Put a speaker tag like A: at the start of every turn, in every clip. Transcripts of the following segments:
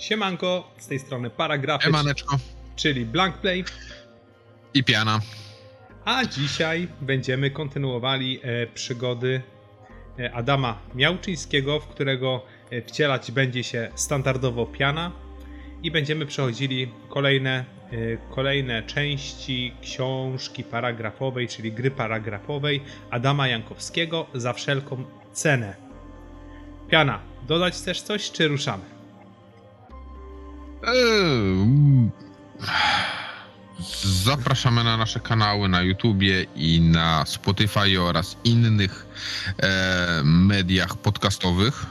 A: Siemanko, z tej strony Paragrafy, czyli Blank Play,
B: i piana.
A: a dzisiaj będziemy kontynuowali e, przygody e, Adama Miałczyńskiego, w którego e, wcielać będzie się standardowo piana i będziemy przechodzili kolejne, e, kolejne części książki paragrafowej, czyli gry paragrafowej Adama Jankowskiego za wszelką cenę. Piana, dodać też coś, czy ruszamy?
B: Eee, Zapraszamy na nasze kanały na YouTubie i na Spotify oraz innych e, mediach podcastowych.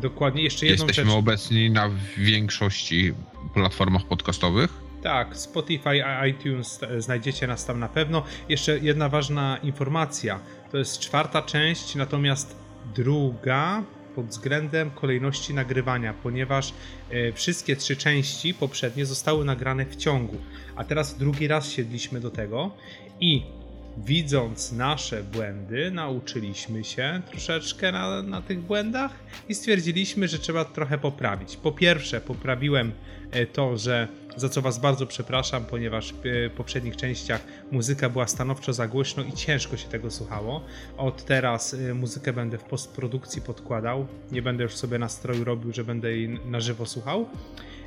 A: Dokładnie, jeszcze jedną
B: Jesteśmy
A: rzecz.
B: obecni na większości platformach podcastowych.
A: Tak, Spotify, iTunes, e, znajdziecie nas tam na pewno. Jeszcze jedna ważna informacja. To jest czwarta część, natomiast druga pod względem kolejności nagrywania, ponieważ e, wszystkie trzy części poprzednie zostały nagrane w ciągu, a teraz drugi raz siedliśmy do tego i widząc nasze błędy, nauczyliśmy się troszeczkę na, na tych błędach i stwierdziliśmy, że trzeba trochę poprawić. Po pierwsze, poprawiłem e, to, że za co Was bardzo przepraszam, ponieważ w poprzednich częściach muzyka była stanowczo za głośno i ciężko się tego słuchało. Od teraz e, muzykę będę w postprodukcji podkładał. Nie będę już sobie nastroju robił, że będę jej na żywo słuchał.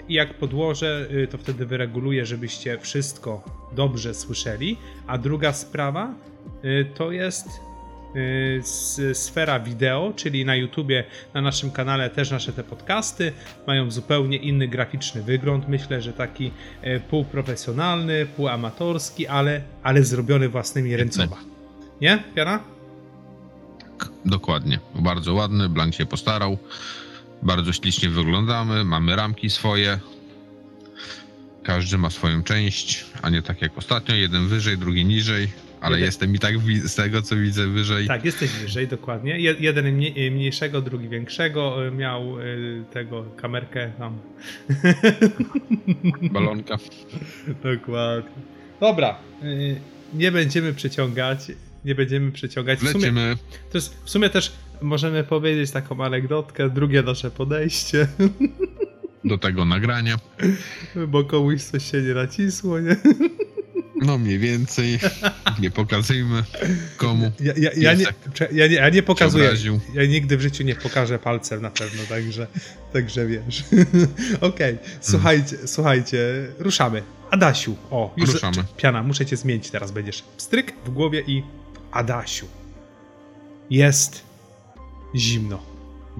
A: I jak podłożę, y, to wtedy wyreguluję, żebyście wszystko dobrze słyszeli. A druga sprawa to jest sfera wideo, czyli na YouTubie, na naszym kanale też nasze te podcasty mają zupełnie inny graficzny wygląd. Myślę, że taki y, półprofesjonalny, półamatorski, ale, ale zrobiony własnymi ręcoma. Nie, Piana?
B: Tak, dokładnie. Bardzo ładny, Blank się postarał. Bardzo ślicznie wyglądamy, mamy ramki swoje. Każdy ma swoją część, a nie tak jak ostatnio, jeden wyżej, drugi niżej. Ale
A: Jeden-
B: jestem i tak z tego, co widzę wyżej.
A: Tak, jesteś wyżej, dokładnie. Je- jeden mniej, mniejszego, drugi większego. y, Miał y, tego kamerkę tam.
B: Balonka.
A: Dokładnie. Dobra, nie będziemy przeciągać. Nie będziemy przeciągać. W sumie, to jest, w sumie też możemy powiedzieć taką anegdotkę, drugie nasze podejście,
B: do tego nagrania.
A: bo komuś coś się nie nacisło, nie?
B: No mniej więcej. Nie pokazujmy komu.
A: Ja, ja, ja, nie, ja, nie, ja nie pokazuję. Ja nigdy w życiu nie pokażę palcem na pewno, także, także wiesz. Okej, słuchajcie, słuchajcie, ruszamy. Adasiu, o, już
B: Ruszamy.
A: czy- Piana, muszę cię zmienić teraz, będziesz stryk w głowie i Adasiu. Jest zimno,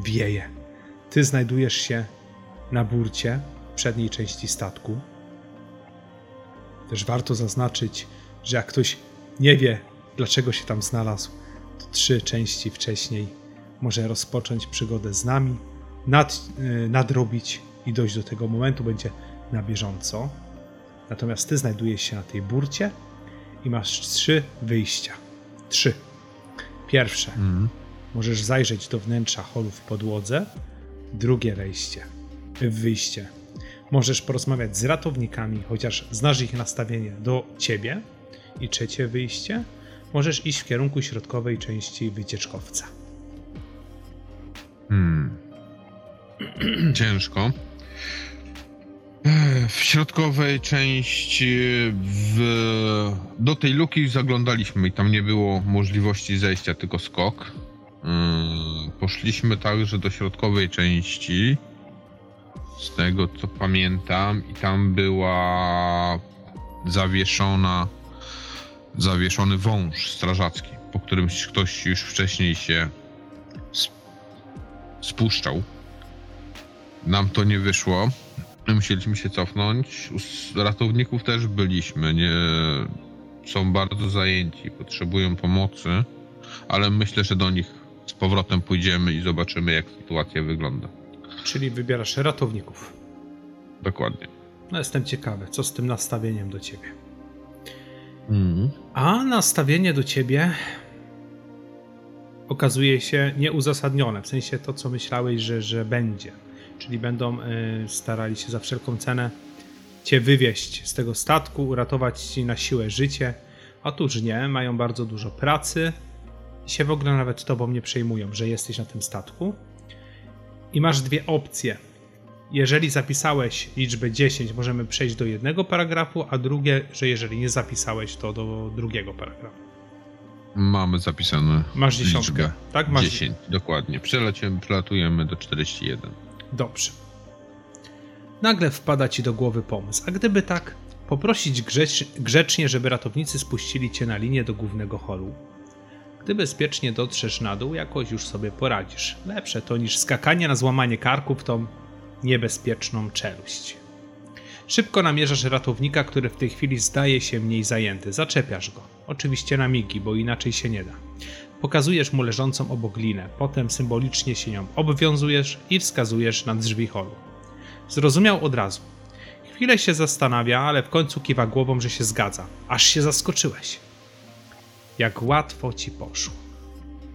A: wieje. Ty znajdujesz się na burcie w przedniej części statku. Też warto zaznaczyć, że jak ktoś nie wie, dlaczego się tam znalazł, to trzy części wcześniej może rozpocząć przygodę z nami, nad, y, nadrobić i dojść do tego momentu będzie na bieżąco. Natomiast ty znajdujesz się na tej burcie i masz trzy wyjścia. Trzy. Pierwsze.
B: Mhm.
A: Możesz zajrzeć do wnętrza holu w podłodze. Drugie wejście, wyjście. Możesz porozmawiać z ratownikami, chociaż znasz ich nastawienie do ciebie. I trzecie wyjście. Możesz iść w kierunku środkowej części wycieczkowca.
B: Hmm. Ciężko. Ech, W środkowej części w... do tej luki zaglądaliśmy i tam nie było możliwości zejścia, tylko skok. Yy, Poszliśmy także do środkowej części. Z tego co pamiętam, i tam była zawieszona zawieszony wąż strażacki, po którym ktoś już wcześniej się spuszczał. Nam to nie wyszło. Musieliśmy się cofnąć. U ratowników też byliśmy. Nie, są bardzo zajęci, potrzebują pomocy, ale myślę, że do nich z powrotem pójdziemy i zobaczymy, jak sytuacja wygląda.
A: Czyli wybierasz ratowników.
B: Dokładnie.
A: No jestem ciekawy, co z tym nastawieniem do ciebie.
B: Mhm.
A: A nastawienie do ciebie okazuje się nieuzasadnione, w sensie to, co myślałeś, że, że będzie. Czyli będą y, starali się za wszelką cenę cię wywieźć z tego statku, uratować ci na siłę życie. Otóż nie, mają bardzo dużo pracy i się w ogóle nawet tobą nie przejmują, że jesteś na tym statku. I masz dwie opcje. jeżeli zapisałeś liczbę 10, możemy przejść do jednego paragrafu, a drugie, że jeżeli nie zapisałeś, to do drugiego paragrafu.
B: Mamy zapisane
A: Masz dziesiątkę,
B: liczbę.
A: tak? Masz
B: 10, dokładnie. Przeleciemy, przelatujemy do 41.
A: Dobrze. Nagle wpada ci do głowy pomysł, a gdyby tak, poprosić grzecz, grzecznie, żeby ratownicy spuścili cię na linię do głównego holu. Gdy bezpiecznie dotrzesz na dół, jakoś już sobie poradzisz. Lepsze to niż skakanie na złamanie karku w tą niebezpieczną czeluść. Szybko namierzasz ratownika, który w tej chwili zdaje się mniej zajęty. Zaczepiasz go. Oczywiście na migi, bo inaczej się nie da. Pokazujesz mu leżącą obok linę, potem symbolicznie się nią obwiązujesz i wskazujesz na drzwi holu. Zrozumiał od razu. Chwilę się zastanawia, ale w końcu kiwa głową, że się zgadza. Aż się zaskoczyłeś. Jak łatwo ci poszło.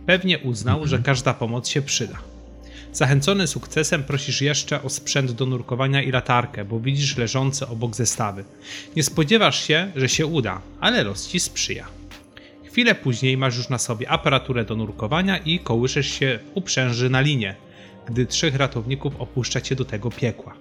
A: Pewnie uznał, że każda pomoc się przyda. Zachęcony sukcesem prosisz jeszcze o sprzęt do nurkowania i latarkę, bo widzisz leżące obok zestawy. Nie spodziewasz się, że się uda, ale los ci sprzyja. Chwilę później masz już na sobie aparaturę do nurkowania i kołyszysz się uprzęży na linię, gdy trzech ratowników opuszcza cię do tego piekła.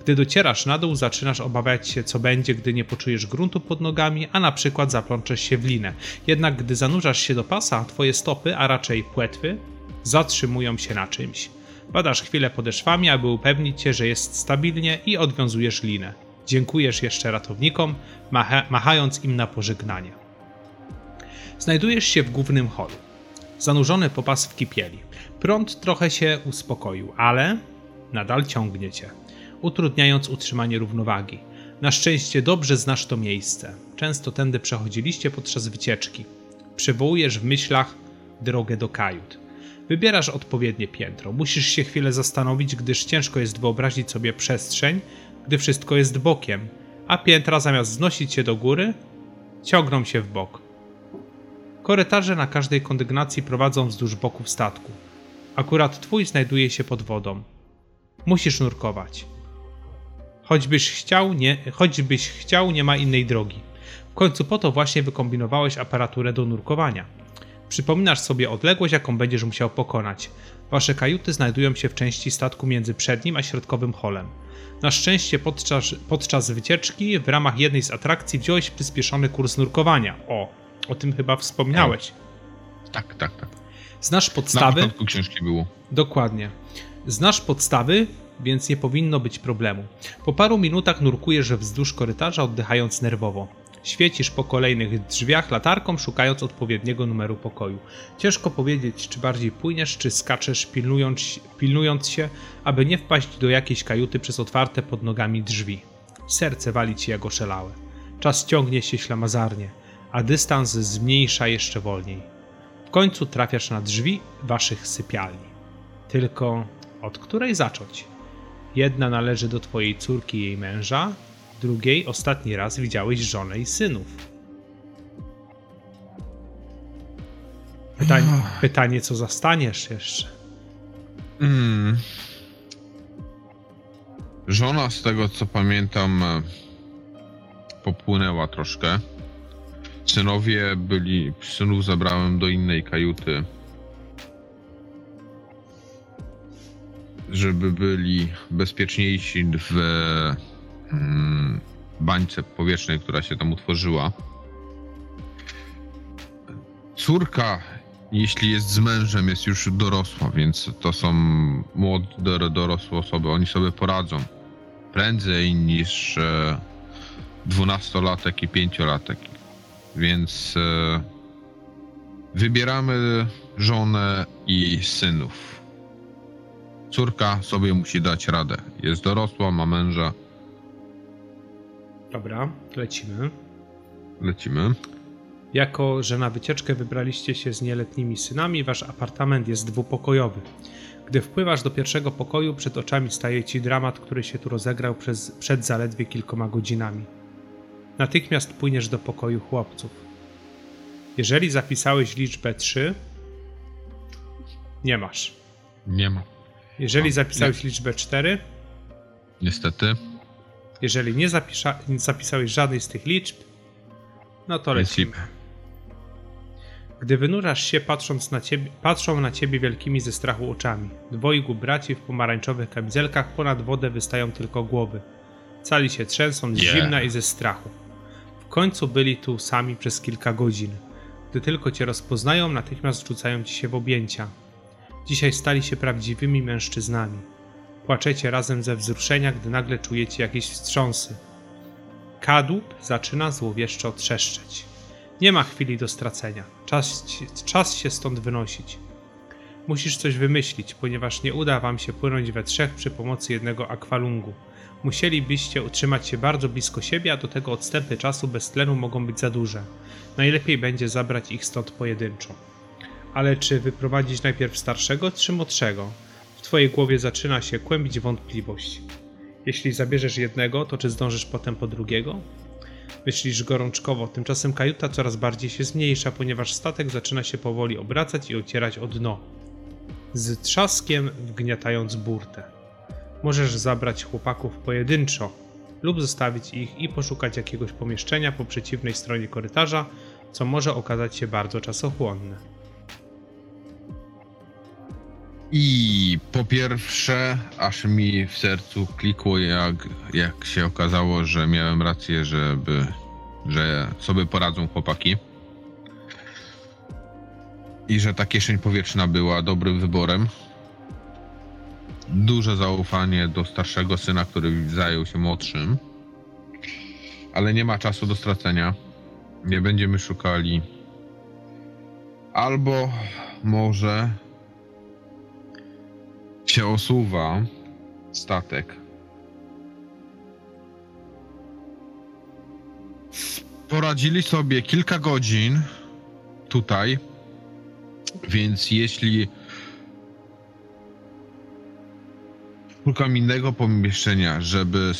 A: Gdy docierasz na dół, zaczynasz obawiać się, co będzie, gdy nie poczujesz gruntu pod nogami, a na przykład zaplączesz się w linę. Jednak gdy zanurzasz się do pasa, twoje stopy, a raczej płetwy, zatrzymują się na czymś. Badasz chwilę podeszwami, aby upewnić się, że jest stabilnie i odwiązujesz linę. Dziękujesz jeszcze ratownikom, macha machając im na pożegnanie. Znajdujesz się w głównym holu. Zanurzony popas w kipieli. Prąd trochę się uspokoił, ale nadal ciągnie cię, utrudniając utrzymanie równowagi. Na szczęście dobrze znasz to miejsce. Często tędy przechodziliście podczas wycieczki. Przywołujesz w myślach drogę do kajut. Wybierasz odpowiednie piętro. Musisz się chwilę zastanowić, gdyż ciężko jest wyobrazić sobie przestrzeń, gdy wszystko jest bokiem, a piętra zamiast znosić się do góry, ciągną się w bok. Korytarze na każdej kondygnacji prowadzą wzdłuż boków statku. Akurat twój znajduje się pod wodą. Musisz nurkować. Choćbyś chciał, nie, choćbyś chciał, nie ma innej drogi. W końcu po to właśnie wykombinowałeś aparaturę do nurkowania. Przypominasz sobie odległość, jaką będziesz musiał pokonać. Wasze kajuty znajdują się w części statku między przednim a środkowym holem. Na szczęście podczas, podczas wycieczki w ramach jednej z atrakcji wziąłeś przyspieszony kurs nurkowania. O, o tym chyba wspomniałeś.
B: Tak, tak, tak.
A: Znasz
B: Na
A: podstawy?
B: początku książki było.
A: Dokładnie. Znasz podstawy, więc nie powinno być problemu. Po paru minutach nurkujesz wzdłuż korytarza, oddychając nerwowo. Świecisz po kolejnych drzwiach latarką, szukając odpowiedniego numeru pokoju. Ciężko powiedzieć, czy bardziej płyniesz, czy skaczesz, pilnując, pilnując się, aby nie wpaść do jakiejś kajuty przez otwarte pod nogami drzwi. Serce wali ci jak oszalałe. Czas ciągnie się ślamazarnie, a dystans zmniejsza jeszcze wolniej. W końcu trafiasz na drzwi waszych sypialni. Tylko od której zacząć? Jedna należy do twojej córki i jej męża, drugiej ostatni raz widziałeś żonę i synów. Pytanie, pytanie co zastaniesz jeszcze?
B: Mm. Żona, z tego co pamiętam, e, popłynęła troszkę. Synowie byli. Synów zabrałem do innej kajuty. Żeby byli bezpieczniejsi w mm, bańce powietrznej, która się tam utworzyła. Córka, jeśli jest z mężem, jest już dorosła, więc to są młode, dorosłe osoby. Oni sobie poradzą prędzej niż e, dwunastolatek i pięciolatek. Więc e, wybieramy żonę i synów. Córka sobie musi dać radę. Jest dorosła, ma męża.
A: Dobra, lecimy.
B: Lecimy.
A: Jako, że na wycieczkę wybraliście się z nieletnimi synami, wasz apartament jest dwupokojowy. Gdy wpływasz do pierwszego pokoju, przed oczami staje ci dramat, który się tu rozegrał przez, przed zaledwie kilkoma godzinami. Natychmiast płyniesz do pokoju chłopców. Jeżeli zapisałeś liczbę 3, nie masz.
B: Nie ma.
A: Jeżeli
B: A,
A: zapisałeś liczbę 4,
B: Niestety.
A: jeżeli nie, zapisza, nie zapisałeś żadnej z tych liczb, no to lecimy.
B: Lecimy.
A: Gdy wynurzasz się, patrząc na ciebie, patrzą na ciebie wielkimi ze strachu oczami. Dwojgu braci w pomarańczowych kamizelkach ponad wodę wystają tylko głowy. Cali się trzęsą z
B: Yeah.
A: zimna i ze strachu. W końcu byli tu sami przez kilka godzin. Gdy tylko cię rozpoznają, natychmiast rzucają ci się w objęcia. Dzisiaj stali się prawdziwymi mężczyznami. Płaczecie razem ze wzruszenia, gdy nagle czujecie jakieś wstrząsy. Kadłub zaczyna złowieszczo trzeszczeć. Nie ma chwili do stracenia. Czas, czas się stąd wynosić. Musisz coś wymyślić, ponieważ nie uda wam się płynąć we trzech przy pomocy jednego akwalungu. Musielibyście utrzymać się bardzo blisko siebie, a do tego odstępy czasu bez tlenu mogą być za duże. Najlepiej będzie zabrać ich stąd pojedynczo. Ale czy wyprowadzić najpierw starszego czy młodszego? W twojej głowie zaczyna się kłębić wątpliwość. Jeśli zabierzesz jednego, to czy zdążysz potem po drugiego? Myślisz gorączkowo, tymczasem kajuta coraz bardziej się zmniejsza, ponieważ statek zaczyna się powoli obracać i ocierać o dno. Z trzaskiem wgniatając burtę. Możesz zabrać chłopaków pojedynczo lub zostawić ich i poszukać jakiegoś pomieszczenia po przeciwnej stronie korytarza, co może okazać się bardzo czasochłonne.
B: I po pierwsze, aż mi w sercu klikło, jak, jak się okazało, że miałem rację, żeby, że sobie poradzą chłopaki. I że ta kieszeń powietrzna była dobrym wyborem. Duże zaufanie do starszego syna, który zajął się młodszym. Ale nie ma czasu do stracenia. Nie będziemy szukali. Albo może się osuwa statek. Poradzili sobie kilka godzin tutaj, więc jeśli szukam innego pomieszczenia, żeby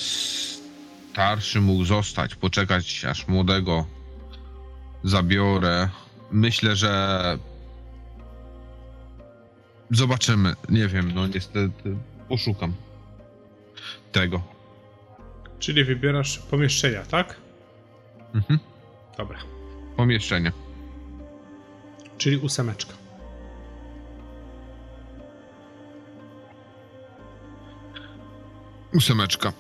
B: starszy mógł zostać, poczekać aż młodego zabiorę, myślę, że Zobaczymy. Nie wiem, no niestety poszukam tego.
A: Czyli wybierasz pomieszczenia, tak?
B: Mhm.
A: Dobra.
B: Pomieszczenie.
A: Czyli ósemeczka.
B: Ósemeczka.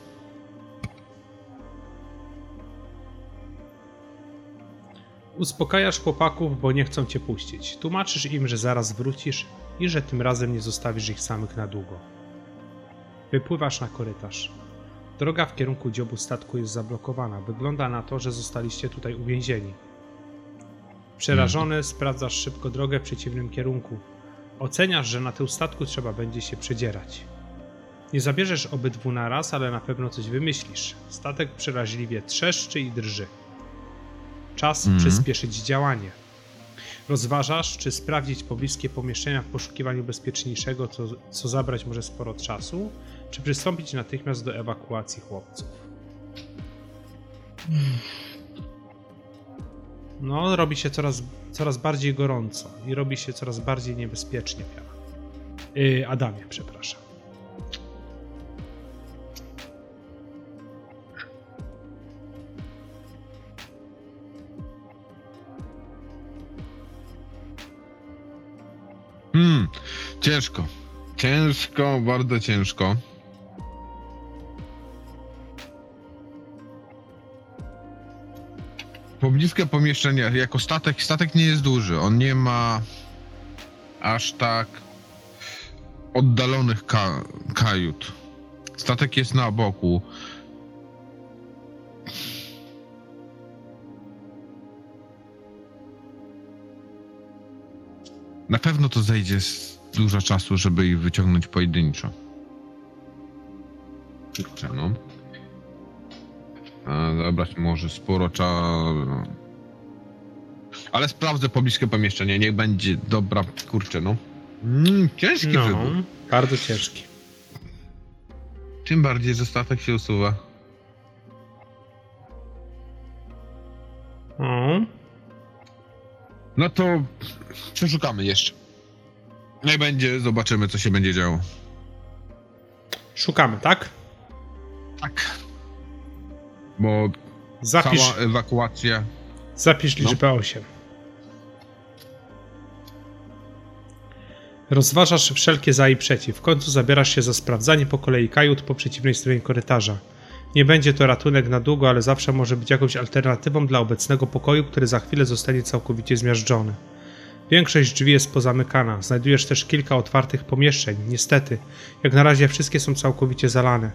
A: Uspokajasz chłopaków, bo nie chcą cię puścić. Tłumaczysz im, że zaraz wrócisz i że tym razem nie zostawisz ich samych na długo. Wypływasz na korytarz. Droga w kierunku dziobu statku jest zablokowana. Wygląda na to, że zostaliście tutaj uwięzieni. Przerażony sprawdzasz szybko drogę w przeciwnym kierunku. Oceniasz, że na tył statku trzeba będzie się przedzierać. Nie zabierzesz obydwu na raz, ale na pewno coś wymyślisz. Statek przeraźliwie trzeszczy i drży. Czas
B: Mhm.
A: przyspieszyć działanie. Rozważasz, czy sprawdzić pobliskie pomieszczenia w poszukiwaniu bezpieczniejszego, co, co zabrać może sporo czasu, czy przystąpić natychmiast do ewakuacji chłopców. No, robi się coraz, coraz bardziej gorąco i robi się coraz bardziej niebezpiecznie, Piara. Yy, Adamie, przepraszam.
B: Hmm, ciężko. Ciężko, bardzo ciężko. Pobliskie pomieszczenie, jako statek, statek nie jest duży. On nie ma aż tak oddalonych ka kajut. Statek jest na boku. Na pewno to zejdzie z dużo czasu, żeby ich wyciągnąć pojedynczo. Kurczę, no. Zabrać może sporo czasu. Ale sprawdzę pobliskie pomieszczenie, niech będzie dobra, kurczę, no. Mm, ciężki
A: No,
B: wybór.
A: bardzo ciężki.
B: Tym bardziej, że statek się usuwa.
A: O,
B: No to przeszukamy jeszcze. Niech będzie, zobaczymy, co się będzie działo.
A: szukamy, tak?
B: Tak. Bo
A: Zapisz,
B: cała ewakuacja
A: zapisz
B: no.
A: liczbę 8. Rozważasz wszelkie za i przeciw. W końcu zabierasz się za sprawdzanie po kolei kajut po przeciwnej stronie korytarza. Nie będzie to ratunek na długo, ale zawsze może być jakąś alternatywą dla obecnego pokoju, który za chwilę zostanie całkowicie zmiażdżony. Większość drzwi jest pozamykana. Znajdujesz też kilka otwartych pomieszczeń. Niestety, jak na razie wszystkie są całkowicie zalane.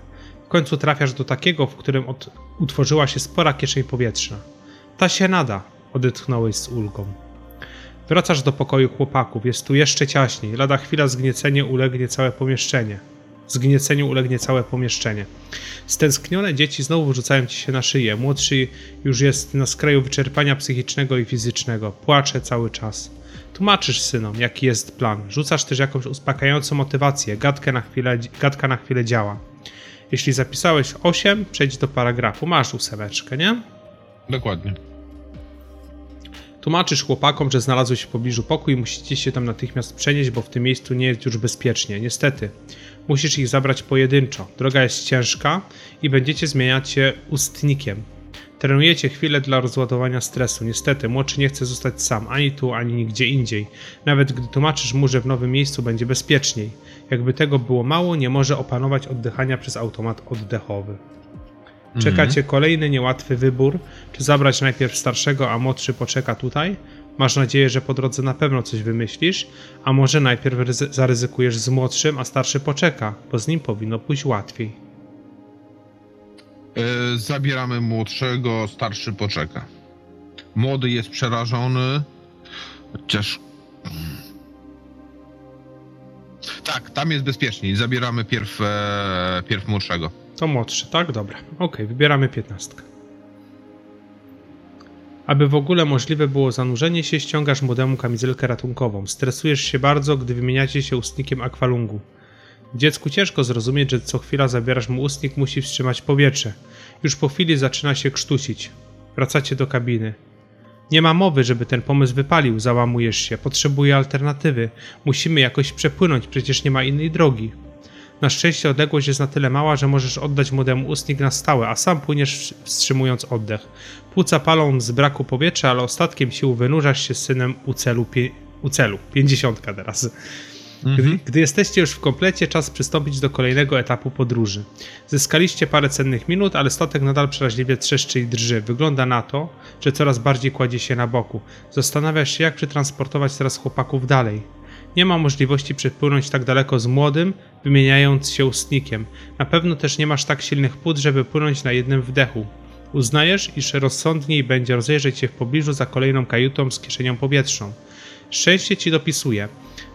A: W końcu trafiasz do takiego, w którym od... utworzyła się spora kieszeń powietrzna. Ta się nada, odetchnąłeś z ulgą. Wracasz do pokoju chłopaków. Jest tu jeszcze ciaśniej. Lada chwila zgniecenie ulegnie całe pomieszczenie. Zgnieceniu ulegnie całe pomieszczenie. Stęsknione dzieci znowu wrzucają ci się na szyję. Młodszy już jest na skraju wyczerpania psychicznego i fizycznego. Płacze cały czas. Tłumaczysz synom, jaki jest plan. Rzucasz też jakąś uspokajającą motywację. Gadkę na chwilę, gadka na chwilę działa. Jeśli zapisałeś 8, przejdź do paragrafu. Masz ósemeczkę, nie?
B: Dokładnie.
A: Tłumaczysz chłopakom, że znalazłeś w pobliżu pokój i musicie się tam natychmiast przenieść, bo w tym miejscu nie jest już bezpiecznie. Niestety, musisz ich zabrać pojedynczo. Droga jest ciężka i będziecie zmieniać się ustnikiem. Trenujecie chwilę dla rozładowania stresu. Niestety, młodszy nie chce zostać sam, ani tu, ani nigdzie indziej. Nawet gdy tłumaczysz mu, że w nowym miejscu będzie bezpieczniej. Jakby tego było mało, nie może opanować oddychania przez automat oddechowy. Czeka cię kolejny niełatwy wybór, czy zabrać najpierw starszego, a młodszy poczeka tutaj? Masz nadzieję, że po drodze na pewno coś wymyślisz, a może najpierw ryzy- zaryzykujesz z młodszym, a starszy poczeka, bo z nim powinno pójść łatwiej.
B: E, zabieramy młodszego, starszy poczeka. Młody jest przerażony, chociaż... Tak, tam jest bezpieczniej. Zabieramy pierw, e, pierw młodszego.
A: To młodszy, tak? Dobra. Okej, wybieramy piętnastkę. Aby w ogóle możliwe było zanurzenie się, ściągasz młodemu kamizelkę ratunkową. Stresujesz się bardzo, gdy wymieniacie się ustnikiem akwalungu. Dziecku ciężko zrozumieć, że co chwila zabierasz mu ustnik, musi wstrzymać powietrze. Już po chwili zaczyna się krztusić. Wracacie do kabiny. Nie ma mowy, żeby ten pomysł wypalił, załamujesz się. Potrzebuję alternatywy. Musimy jakoś przepłynąć, przecież nie ma innej drogi. Na szczęście odległość jest na tyle mała, że możesz oddać młodemu ustnik na stałe, a sam płyniesz wstrzymując oddech. Płuca palą z braku powietrza, ale ostatkiem sił wynurzasz się z synem u celu, pie, u celu. Pięćdziesiątka teraz. Gdy, gdy jesteście już w komplecie, czas przystąpić do kolejnego etapu podróży. Zyskaliście parę cennych minut, ale statek nadal przeraźliwie trzeszczy i drży. Wygląda na to, że coraz bardziej kładzie się na boku. Zastanawiasz się, jak przetransportować teraz chłopaków dalej. Nie ma możliwości przepłynąć tak daleko z młodym, wymieniając się ustnikiem. Na pewno też nie masz tak silnych płód, żeby płynąć na jednym wdechu. Uznajesz, iż rozsądniej będzie rozejrzeć się w pobliżu za kolejną kajutą z kieszenią powietrzną. Szczęście ci dopisuje.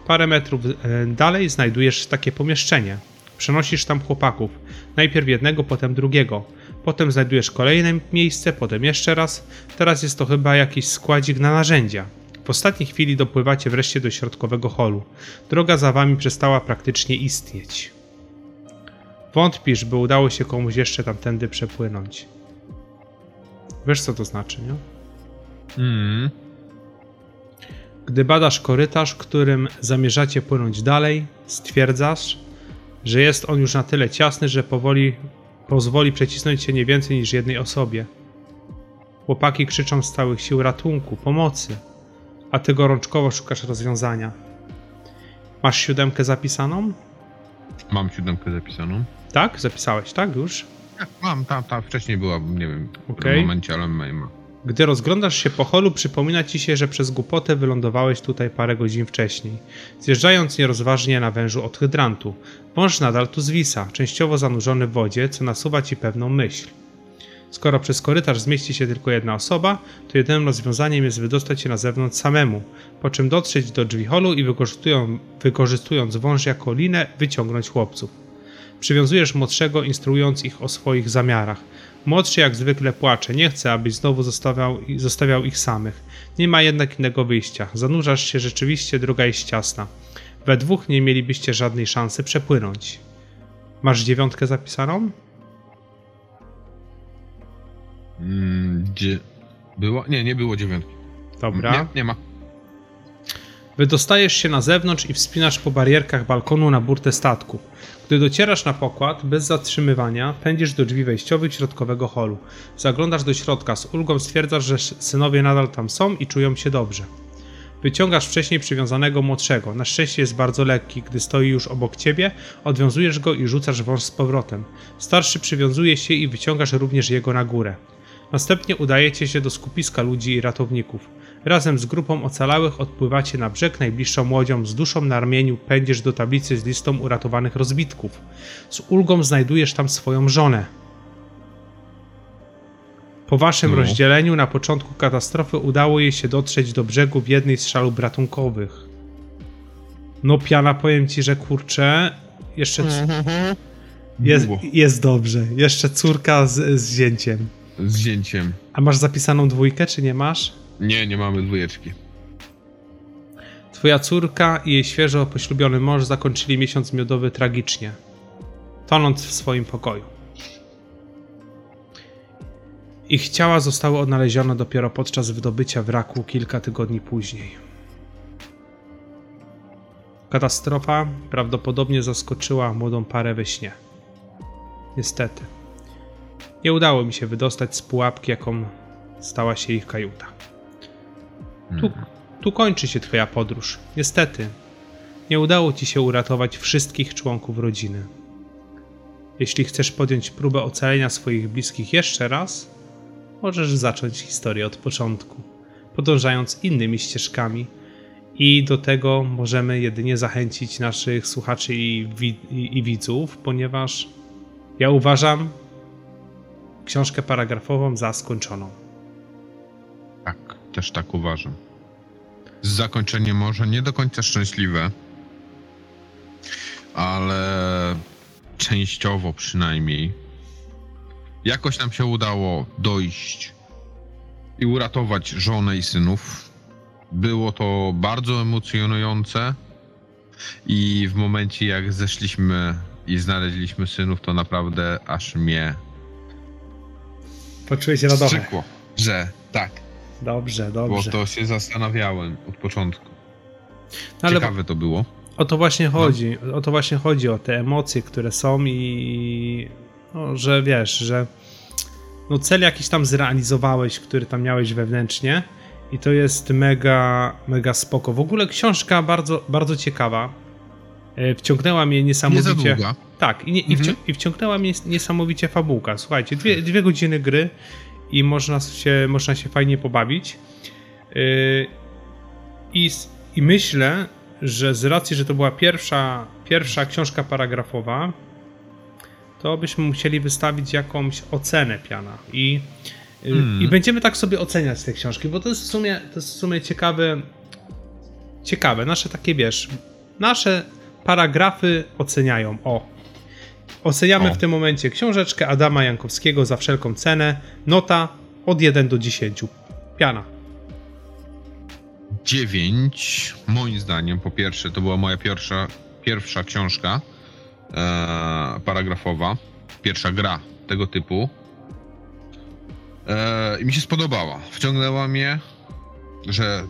A: Parę metrów e, dalej znajdujesz takie pomieszczenie. Przenosisz tam chłopaków. Najpierw jednego, potem drugiego. Potem znajdujesz kolejne miejsce, potem jeszcze raz. Teraz jest to chyba jakiś składzik na narzędzia. W ostatniej chwili dopływacie wreszcie do środkowego holu. Droga za wami przestała praktycznie istnieć. Wątpisz, by udało się komuś jeszcze tamtędy przepłynąć. Wiesz co to znaczy, nie?
B: Mm.
A: Gdy badasz korytarz, którym zamierzacie płynąć dalej, stwierdzasz, że jest on już na tyle ciasny, że powoli pozwoli przecisnąć się nie więcej niż jednej osobie. Chłopaki krzyczą z całych sił ratunku, pomocy, a ty gorączkowo szukasz rozwiązania. Masz siódemkę zapisaną?
B: Mam siódemkę zapisaną.
A: Tak? Zapisałeś, tak już?
B: Tak, mam, ta, ta wcześniej była, nie wiem, w
A: Okej.
B: którym momencie, ale ma.
A: Gdy rozglądasz się po holu, przypomina ci się, że przez głupotę wylądowałeś tutaj parę godzin wcześniej, zjeżdżając nierozważnie na wężu od hydrantu. Wąż nadal tu zwisa, częściowo zanurzony w wodzie, co nasuwa ci pewną myśl. Skoro przez korytarz zmieści się tylko jedna osoba, to jedynym rozwiązaniem jest wydostać się na zewnątrz samemu, po czym dotrzeć do drzwi holu i wykorzystują, wykorzystując wąż jako linę, wyciągnąć chłopców. Przywiązujesz młodszego, instruując ich o swoich zamiarach. Młodszy jak zwykle płacze, nie chce, abyś znowu zostawiał, zostawiał ich samych. Nie ma jednak innego wyjścia. Zanurzasz się rzeczywiście, droga jest ciasna. We dwóch nie mielibyście żadnej szansy przepłynąć. Masz dziewiątkę zapisaną?
B: Mm, gdzie było? Nie, nie było dziewiątki.
A: Dobra.
B: Nie, nie ma.
A: Wydostajesz się na zewnątrz i wspinasz po barierkach balkonu na burtę statku. Gdy docierasz na pokład, bez zatrzymywania, pędzisz do drzwi wejściowych środkowego holu. Zaglądasz do środka, z ulgą stwierdzasz, że synowie nadal tam są i czują się dobrze. Wyciągasz wcześniej przywiązanego młodszego. Na szczęście jest bardzo lekki. Gdy stoi już obok ciebie, odwiązujesz go i rzucasz wąż z powrotem. Starszy przywiązuje się i wyciągasz również jego na górę. Następnie udajecie się do skupiska ludzi i ratowników. Razem z grupą ocalałych odpływacie na brzeg najbliższą łodzią, z duszą na ramieniu pędziesz do tablicy z listą uratowanych rozbitków. Z ulgą znajdujesz tam swoją żonę. Po waszym
B: No.
A: rozdzieleniu na początku katastrofy udało jej się dotrzeć do brzegu w jednej z szalub ratunkowych. No piana, powiem ci, że kurczę, jeszcze c- jest, jest dobrze. Jeszcze córka z, z zięciem.
B: Z zięciem.
A: A masz zapisaną dwójkę, czy nie masz?
B: Nie, nie mamy dwójeczki.
A: Twoja córka i jej świeżo poślubiony mąż zakończyli miesiąc miodowy tragicznie, tonąc w swoim pokoju. Ich ciała zostały odnalezione dopiero podczas wydobycia wraku kilka tygodni później. Katastrofa prawdopodobnie zaskoczyła młodą parę we śnie. Niestety. Nie udało mi się wydostać z pułapki, jaką stała się ich kajuta. Tu, tu kończy się Twoja podróż. Niestety, nie udało Ci się uratować wszystkich członków rodziny. Jeśli chcesz podjąć próbę ocalenia swoich bliskich jeszcze raz, możesz zacząć historię od początku, podążając innymi ścieżkami. I do tego możemy jedynie zachęcić naszych słuchaczy i, wi- i, i widzów, ponieważ ja uważam książkę paragrafową za skończoną.
B: Też tak uważam. Zakończenie może nie do końca szczęśliwe, ale częściowo przynajmniej. Jakoś nam się udało dojść i uratować żonę i synów. Było to bardzo emocjonujące i w momencie jak zeszliśmy i znaleźliśmy synów, to naprawdę aż mnie
A: Poczułeś się radośnie.
B: wstrzykło, że tak,
A: Dobrze,
B: bo
A: dobrze.
B: to się zastanawiałem od początku.
A: No ale
B: Ciekawe to było.
A: o to właśnie chodzi. O to właśnie chodzi, o te emocje, które są i no, że wiesz, że no cel jakiś tam zrealizowałeś, który tam miałeś wewnętrznie i to jest mega, mega spoko. W ogóle książka bardzo, bardzo ciekawa. E, Wciągnęła mnie
B: Nie za
A: niesamowicie.
B: długa.
A: Tak, i, nie, i, wcią, i wciągnęła mnie niesamowicie fabułka. Słuchajcie, dwie, dwie godziny gry i można się, można się fajnie pobawić. Yy, i, I myślę, że z racji, że to była pierwsza, pierwsza książka paragrafowa, to byśmy musieli wystawić jakąś ocenę piana. I, yy,
B: Mm.
A: i będziemy tak sobie oceniać te książki, bo to jest w sumie, to jest w sumie ciekawe. Ciekawe, nasze takie wiesz, nasze paragrafy oceniają. O. Oceniamy
B: O.
A: w tym momencie książeczkę Adama Jankowskiego za wszelką cenę. Nota od 1 do 10. Piana.
B: 9. Moim zdaniem, po pierwsze, to była moja pierwsza, pierwsza książka e, paragrafowa. Pierwsza gra tego typu. E, I mi się spodobała. Wciągnęła mnie, że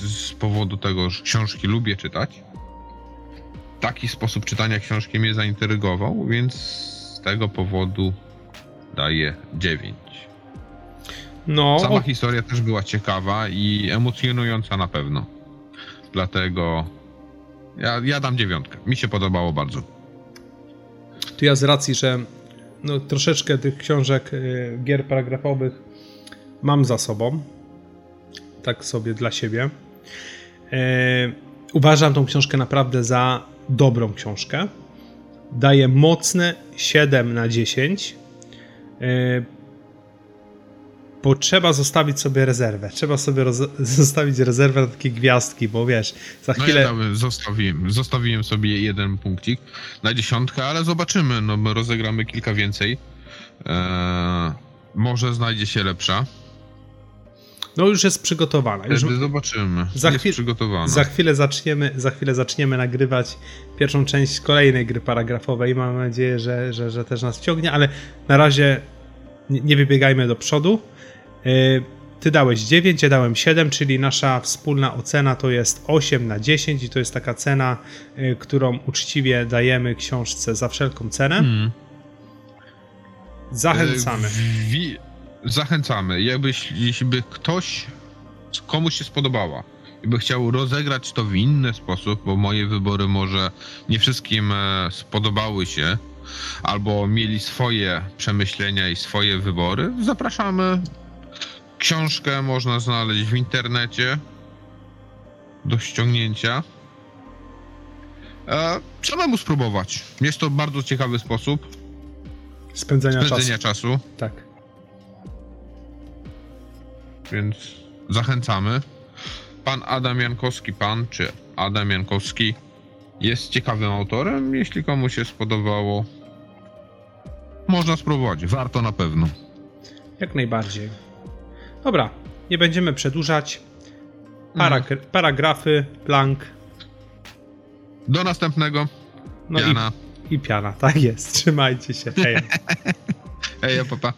B: z powodu tego, że książki lubię czytać. Taki sposób czytania książki mnie zaintrygował, więc z tego powodu daję 9.
A: No,
B: Sama
A: o,
B: historia też była ciekawa i emocjonująca na pewno. Dlatego ja, ja dam dziewiątkę. Mi się podobało bardzo.
A: tu ja z racji, że no, troszeczkę tych książek, y, gier paragrafowych mam za sobą. Tak sobie dla siebie. E, uważam tą książkę naprawdę za dobrą książkę. Daję mocne 7 na 10. E, bo trzeba zostawić sobie rezerwę. Trzeba sobie zostawić rezerwę na takie gwiazdki, bo wiesz, za
B: No
A: chwilę.
B: ja dałem, zostawiłem, zostawiłem sobie jeden punkcik na dziesiątkę, ale zobaczymy. No, my rozegramy kilka więcej. Eee, może znajdzie się lepsza.
A: No już jest przygotowana. Już,
B: zobaczymy.
A: za chwil-
B: przygotowana.
A: za, chwilę zaczniemy, za chwilę zaczniemy nagrywać pierwszą część kolejnej gry paragrafowej. Mam nadzieję, że, że, że też nas wciągnie, ale na razie nie, wybiegajmy do przodu. Yy, Ty dałeś 9, ja dałem 7, czyli nasza wspólna ocena to jest 8 na 10 i to jest taka cena, yy, którą uczciwie dajemy książce za wszelką cenę.
B: Mm.
A: Zachęcamy.
B: Wi- zachęcamy. Jakbyś, jeśli by ktoś, komuś się spodobała i by chciał rozegrać to w inny sposób, bo moje wybory może nie wszystkim e, spodobały się, albo mieli swoje przemyślenia i swoje wybory, zapraszamy. Książkę można znaleźć w internecie do ściągnięcia. E, samemu spróbować. Jest to bardzo ciekawy sposób
A: Spędzenia,
B: spędzenia
A: czasu.
B: czasu,
A: Tak.
B: Więc zachęcamy. Pan Adam Jankowski, pan czy Adam Jankowski jest ciekawym autorem. Jeśli komuś się spodobało, można spróbować. Warto na pewno.
A: Jak najbardziej. Dobra, nie będziemy przedłużać. Parag- Paragrafy, plank,
B: Do następnego.
A: no
B: Jana.
A: i, i piana. Tak jest. Trzymajcie się. Hej.
B: Hej, papa.